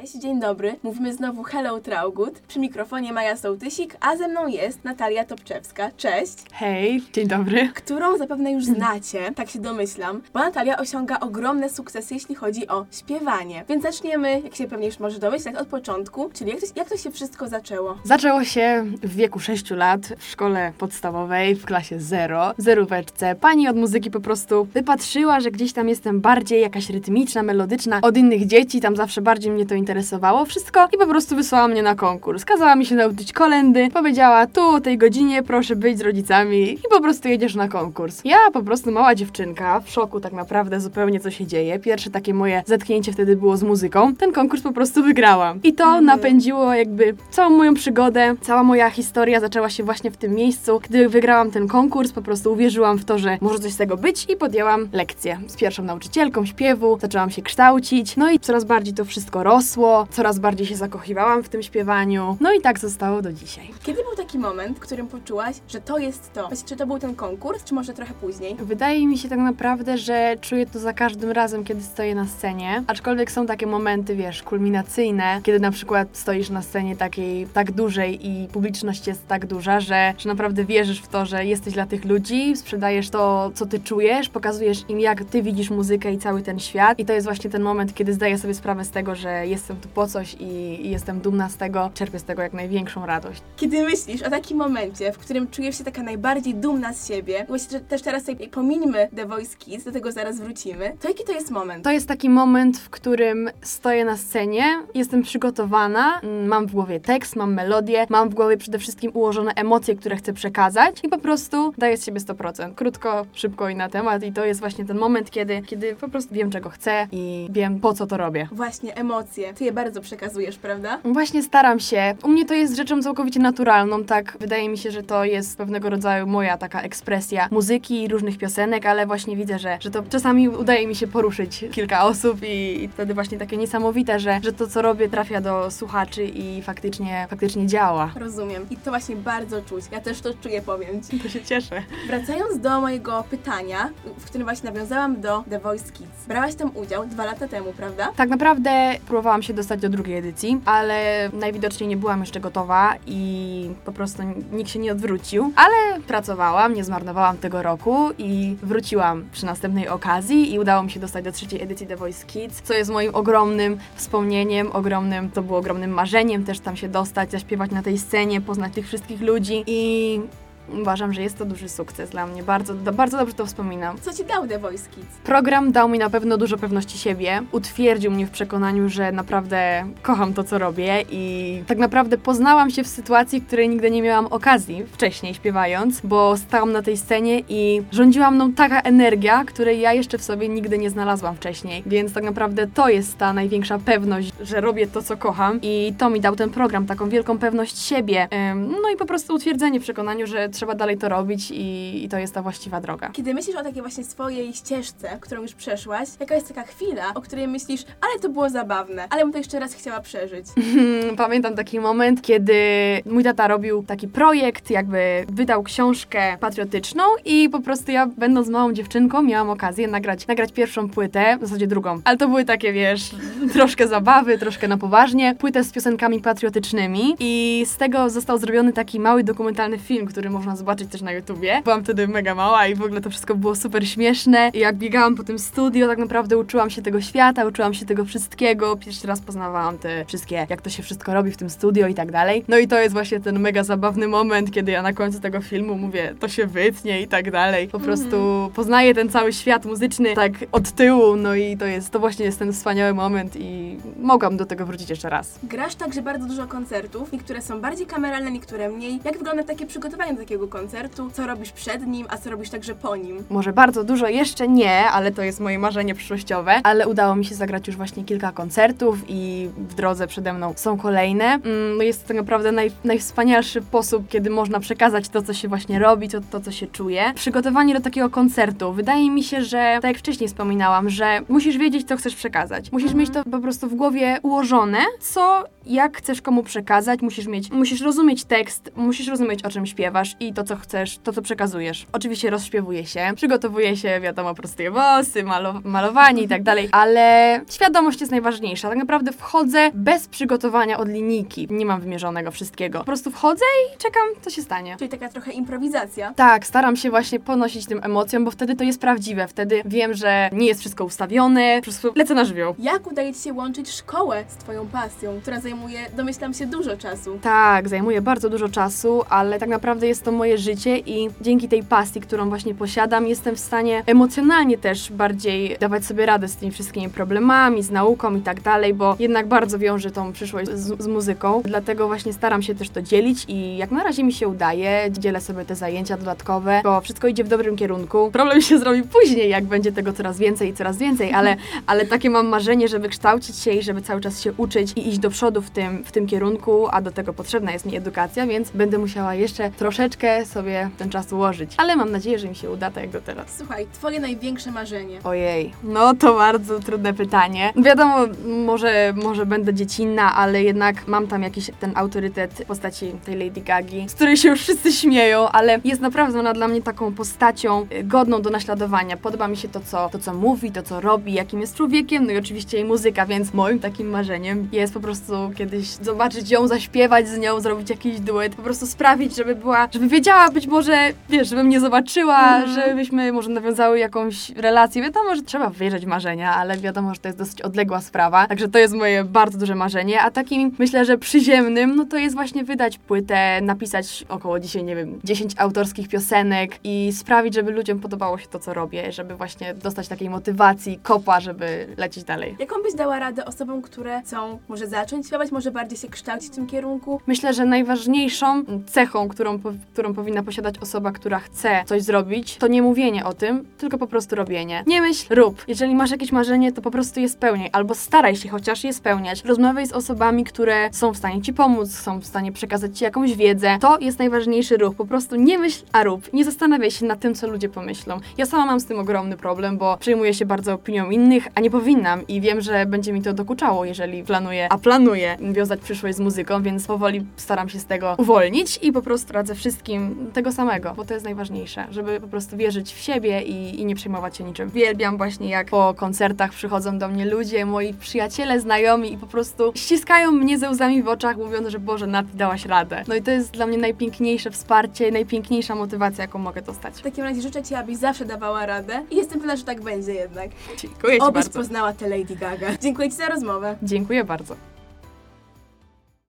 Cześć, dzień dobry. Mówimy znowu Hello Traugut. Przy mikrofonie Maja Sołtysik, a ze mną jest Natalia Topczewska. Cześć. Hej, dzień dobry. Którą zapewne już znacie, tak się domyślam, bo Natalia osiąga ogromne sukcesy, jeśli chodzi o śpiewanie. Więc zaczniemy, jak się pewnie już może domyślać, od początku, czyli jak to, jak to się wszystko zaczęło. Zaczęło się w wieku 6 lat w szkole podstawowej w klasie 0, zeróweczce. Pani od muzyki po prostu wypatrzyła, że gdzieś tam jestem bardziej jakaś rytmiczna, melodyczna od innych dzieci, tam zawsze bardziej mnie to interesowało wszystko i po prostu wysłała mnie na konkurs. Kazała mi się nauczyć kolendy, powiedziała tu o tej godzinie proszę być z rodzicami i po prostu jedziesz na konkurs. Ja po prostu mała dziewczynka, w szoku tak naprawdę zupełnie co się dzieje. Pierwsze takie moje zetknięcie wtedy było z muzyką. Ten konkurs po prostu wygrałam. I to Mhm. napędziło jakby całą moją przygodę, cała moja historia zaczęła się właśnie w tym miejscu. Gdy wygrałam ten konkurs, po prostu uwierzyłam w to, że może coś z tego być i podjęłam lekcję z pierwszą nauczycielką śpiewu, zaczęłam się kształcić, no i coraz bardziej to wszystko rosło, coraz bardziej się zakochiwałam w tym śpiewaniu, no i tak zostało do dzisiaj. Kiedy był taki moment, w którym poczułaś, że to jest to? Czy to był ten konkurs, czy może trochę później? Wydaje mi się tak naprawdę, że czuję to za każdym razem, kiedy stoję na scenie. Aczkolwiek są takie momenty, wiesz, kulminacyjne, kiedy na przykład stoisz na scenie takiej tak dużej i publiczność jest tak duża, że, że naprawdę wierzysz w to, że jesteś dla tych ludzi, sprzedajesz to, co ty czujesz, pokazujesz im, jak ty widzisz muzykę i cały ten świat. I to jest właśnie ten moment, kiedy zdaję sobie sprawę z tego, że jestem tu po coś i, i jestem dumna z tego, czerpię z tego jak największą radość. Kiedy myślisz o takim momencie, w którym czujesz się taka najbardziej dumna z siebie, właśnie że też teraz sobie pomińmy The Voice Kids, do tego zaraz wrócimy, to jaki to jest moment? To jest taki moment, w którym stoję na scenie, jestem przygotowana, mm, mam w głowie tekst, mam melodię, mam w głowie przede wszystkim ułożone emocje, które chcę przekazać i po prostu daję z siebie 100%. Krótko, szybko i na temat i to jest właśnie ten moment, kiedy, kiedy po prostu wiem, czego chcę i wiem, po co to robię. Właśnie emocje. Ty je bardzo przekazujesz, prawda? Właśnie staram się. U mnie to jest rzeczą całkowicie naturalną, tak? Wydaje mi się, że to jest pewnego rodzaju moja taka ekspresja muzyki i różnych piosenek, ale właśnie widzę, że, że to czasami udaje mi się poruszyć kilka osób i, i wtedy właśnie takie niesamowite, że, że to, co robię, trafia do słuchaczy i faktycznie, faktycznie działa. Rozumiem. I to właśnie bardzo czuć. Ja też to czuję, powiem ci. To się cieszę. Wracając do mojego pytania, w którym właśnie nawiązałam do The Voice Kids. Brałaś tam udział dwa lata temu, prawda? Tak naprawdę próbowałam się dostać do drugiej edycji, ale najwidoczniej nie byłam jeszcze gotowa i po prostu nikt się nie odwrócił. Ale pracowałam, nie zmarnowałam tego roku i wróciłam przy następnej okazji i udało mi się dostać do trzeciej edycji The Voice Kids, co jest moim ogromnym wspomnieniem, ogromnym, to było ogromnym marzeniem też tam się dostać, zaśpiewać na tej scenie, poznać tych wszystkich ludzi i uważam, że jest to duży sukces dla mnie. Bardzo, do, bardzo dobrze to wspominam. Co ci dał The Voice Kids? Program dał mi na pewno dużo pewności siebie, utwierdził mnie w przekonaniu, że naprawdę kocham to, co robię i tak naprawdę poznałam się w sytuacji, której nigdy nie miałam okazji wcześniej śpiewając, bo stałam na tej scenie i rządziła mną taka energia, której ja jeszcze w sobie nigdy nie znalazłam wcześniej, więc tak naprawdę to jest ta największa pewność, że robię to, co kocham i to mi dał ten program, taką wielką pewność siebie, no i po prostu utwierdzenie w przekonaniu, że trzeba dalej to robić i, i to jest ta właściwa droga. Kiedy myślisz o takiej właśnie swojej ścieżce, którą już przeszłaś, jaka jest taka chwila, o której myślisz, ale to było zabawne, ale bym to jeszcze raz chciała przeżyć. Pamiętam taki moment, kiedy mój tata robił taki projekt, jakby wydał książkę patriotyczną i po prostu ja, będąc małą dziewczynką, miałam okazję nagrać, nagrać pierwszą płytę, w zasadzie drugą. Ale to były takie, wiesz, troszkę zabawy, troszkę na poważnie, płytę z piosenkami patriotycznymi i z tego został zrobiony taki mały dokumentalny film, który można zobaczyć też na YouTubie. Byłam wtedy mega mała i w ogóle to wszystko było super śmieszne. I jak biegałam po tym studio, tak naprawdę uczyłam się tego świata, uczyłam się tego wszystkiego. Pierwszy raz poznawałam te wszystkie, jak to się wszystko robi w tym studio i tak dalej. No i to jest właśnie ten mega zabawny moment, kiedy ja na końcu tego filmu mówię, to się wytnie i tak dalej. Po prostu poznaję ten cały świat muzyczny tak od tyłu, no i to jest, to właśnie jest ten wspaniały moment i mogłam do tego wrócić jeszcze raz. Grasz także bardzo dużo koncertów, niektóre są bardziej kameralne, niektóre mniej. Jak wygląda takie przygotowanie do takiego koncertu? Co robisz przed nim, a co robisz także po nim? Może bardzo dużo jeszcze nie, ale to jest moje marzenie przyszłościowe. Ale udało mi się zagrać już właśnie kilka koncertów i w drodze przede mną są kolejne. Mm, No jest to tak naprawdę naj, najwspanialszy sposób, kiedy można przekazać to, co się właśnie robi, to, to, co się czuje. Przygotowanie do takiego koncertu. Wydaje mi się, że tak jak wcześniej wspominałam, że musisz wiedzieć, co chcesz przekazać. Musisz mieć to po prostu w głowie ułożone, co jak chcesz komu przekazać, musisz mieć, musisz rozumieć tekst, musisz rozumieć o czym śpiewasz i to, co chcesz, to, co przekazujesz. Oczywiście rozśpiewuje się, przygotowuje się, wiadomo, prostuję włosy, malo malowanie i tak dalej, ale świadomość jest najważniejsza. Tak naprawdę wchodzę bez przygotowania od linijki. Nie mam wymierzonego wszystkiego. Po prostu wchodzę i czekam, co się stanie. Czyli taka trochę improwizacja. Tak, staram się właśnie ponosić tym emocjom, bo wtedy to jest prawdziwe. Wtedy wiem, że nie jest wszystko ustawione, po prostu lecę na żywioł. Jak udaje Ci się łączyć szkołę z Twoją pasją, która zajmuje, domyślam się, dużo czasu? Tak, zajmuje bardzo dużo czasu, ale tak naprawdę jest to moje życie i dzięki tej pasji, którą właśnie posiadam, jestem w stanie emocjonalnie też bardziej dawać sobie radę z tymi wszystkimi problemami, z nauką i tak dalej, bo jednak bardzo wiąże tą przyszłość z, z muzyką. Dlatego właśnie staram się też to dzielić i jak na razie mi się udaje, dzielę sobie te zajęcia dodatkowe, bo wszystko idzie w dobrym kierunku. Problem się zrobi później, jak będzie tego coraz więcej i coraz więcej, ale, ale takie mam marzenie, żeby kształcić się i żeby cały czas się uczyć i iść do przodu w tym, w tym kierunku, a do tego potrzebna jest mi edukacja, więc będę musiała jeszcze troszeczkę sobie ten czas ułożyć. Ale mam nadzieję, że mi się uda tak jak do teraz. Słuchaj, Twoje największe marzenie. Ojej, no to bardzo trudne pytanie. Wiadomo, może, może będę dziecinna, ale jednak mam tam jakiś ten autorytet w postaci tej Lady Gagi, z której się już wszyscy śmieją, ale jest naprawdę ona dla mnie taką postacią y, godną do naśladowania. Podoba mi się to co, to, co mówi, to, co robi, jakim jest człowiekiem, no i oczywiście jej muzyka, więc moim takim marzeniem jest po prostu kiedyś zobaczyć ją, zaśpiewać z nią, zrobić jakiś duet, po prostu sprawić, żeby była, żeby wiedziała być może, wiesz, żeby mnie zobaczyła, Mhm. żebyśmy może nawiązały jakąś relację. Wiadomo, że trzeba wierzyć marzenia, ale wiadomo, że to jest dosyć odległa sprawa, także to jest moje bardzo duże marzenie, a takim myślę, że przyziemnym, no to jest właśnie wydać płytę, napisać około dzisiaj, nie wiem, 10 autorskich piosenek i sprawić, żeby ludziom podobało się to, co robię, żeby właśnie dostać takiej motywacji, kopa, żeby lecieć dalej. Jaką byś dała radę osobom, które chcą może zacząć śpiewać, może bardziej się kształcić w tym kierunku? Myślę, że najważniejszą cechą, którą, którą powinna posiadać osoba, która chce coś zrobić, to nie mówienie o tym, tylko po prostu robienie. Nie myśl, rób. Jeżeli masz jakieś marzenie, to po prostu je spełniaj, albo staraj się chociaż je spełniać. Rozmawiaj z osobami, które są w stanie ci pomóc, są w stanie przekazać ci jakąś wiedzę. To jest najważniejszy ruch. Po prostu nie myśl, a rób. Nie zastanawiaj się nad tym, co ludzie pomyślą. Ja sama mam z tym ogromny problem, bo przejmuję się bardzo opinią innych, a nie powinnam i wiem, że będzie mi to dokuczało, jeżeli planuję, a planuję wiązać przyszłość z muzyką, więc powoli staram się z tego uwolnić i po prostu radzę wszystkim tego samego, bo to jest najważniejsze, żeby po prostu wierzyć w siebie i, i nie przejmować się niczym. Wielbiam właśnie jak po koncertach przychodzą do mnie ludzie, moi przyjaciele, znajomi i po prostu ściskają mnie ze łzami w oczach, mówiąc, że Boże, Nati, dałaś radę. No i to jest dla mnie najpiękniejsze wsparcie, najpiękniejsza motywacja, jaką mogę dostać. W takim razie życzę Ci, abyś zawsze dawała radę i jestem pewna, że tak będzie jednak. Dziękuję Ci Obyś bardzo. poznała tę Lady Gaga. Dziękuję Ci za rozmowę. Dziękuję bardzo.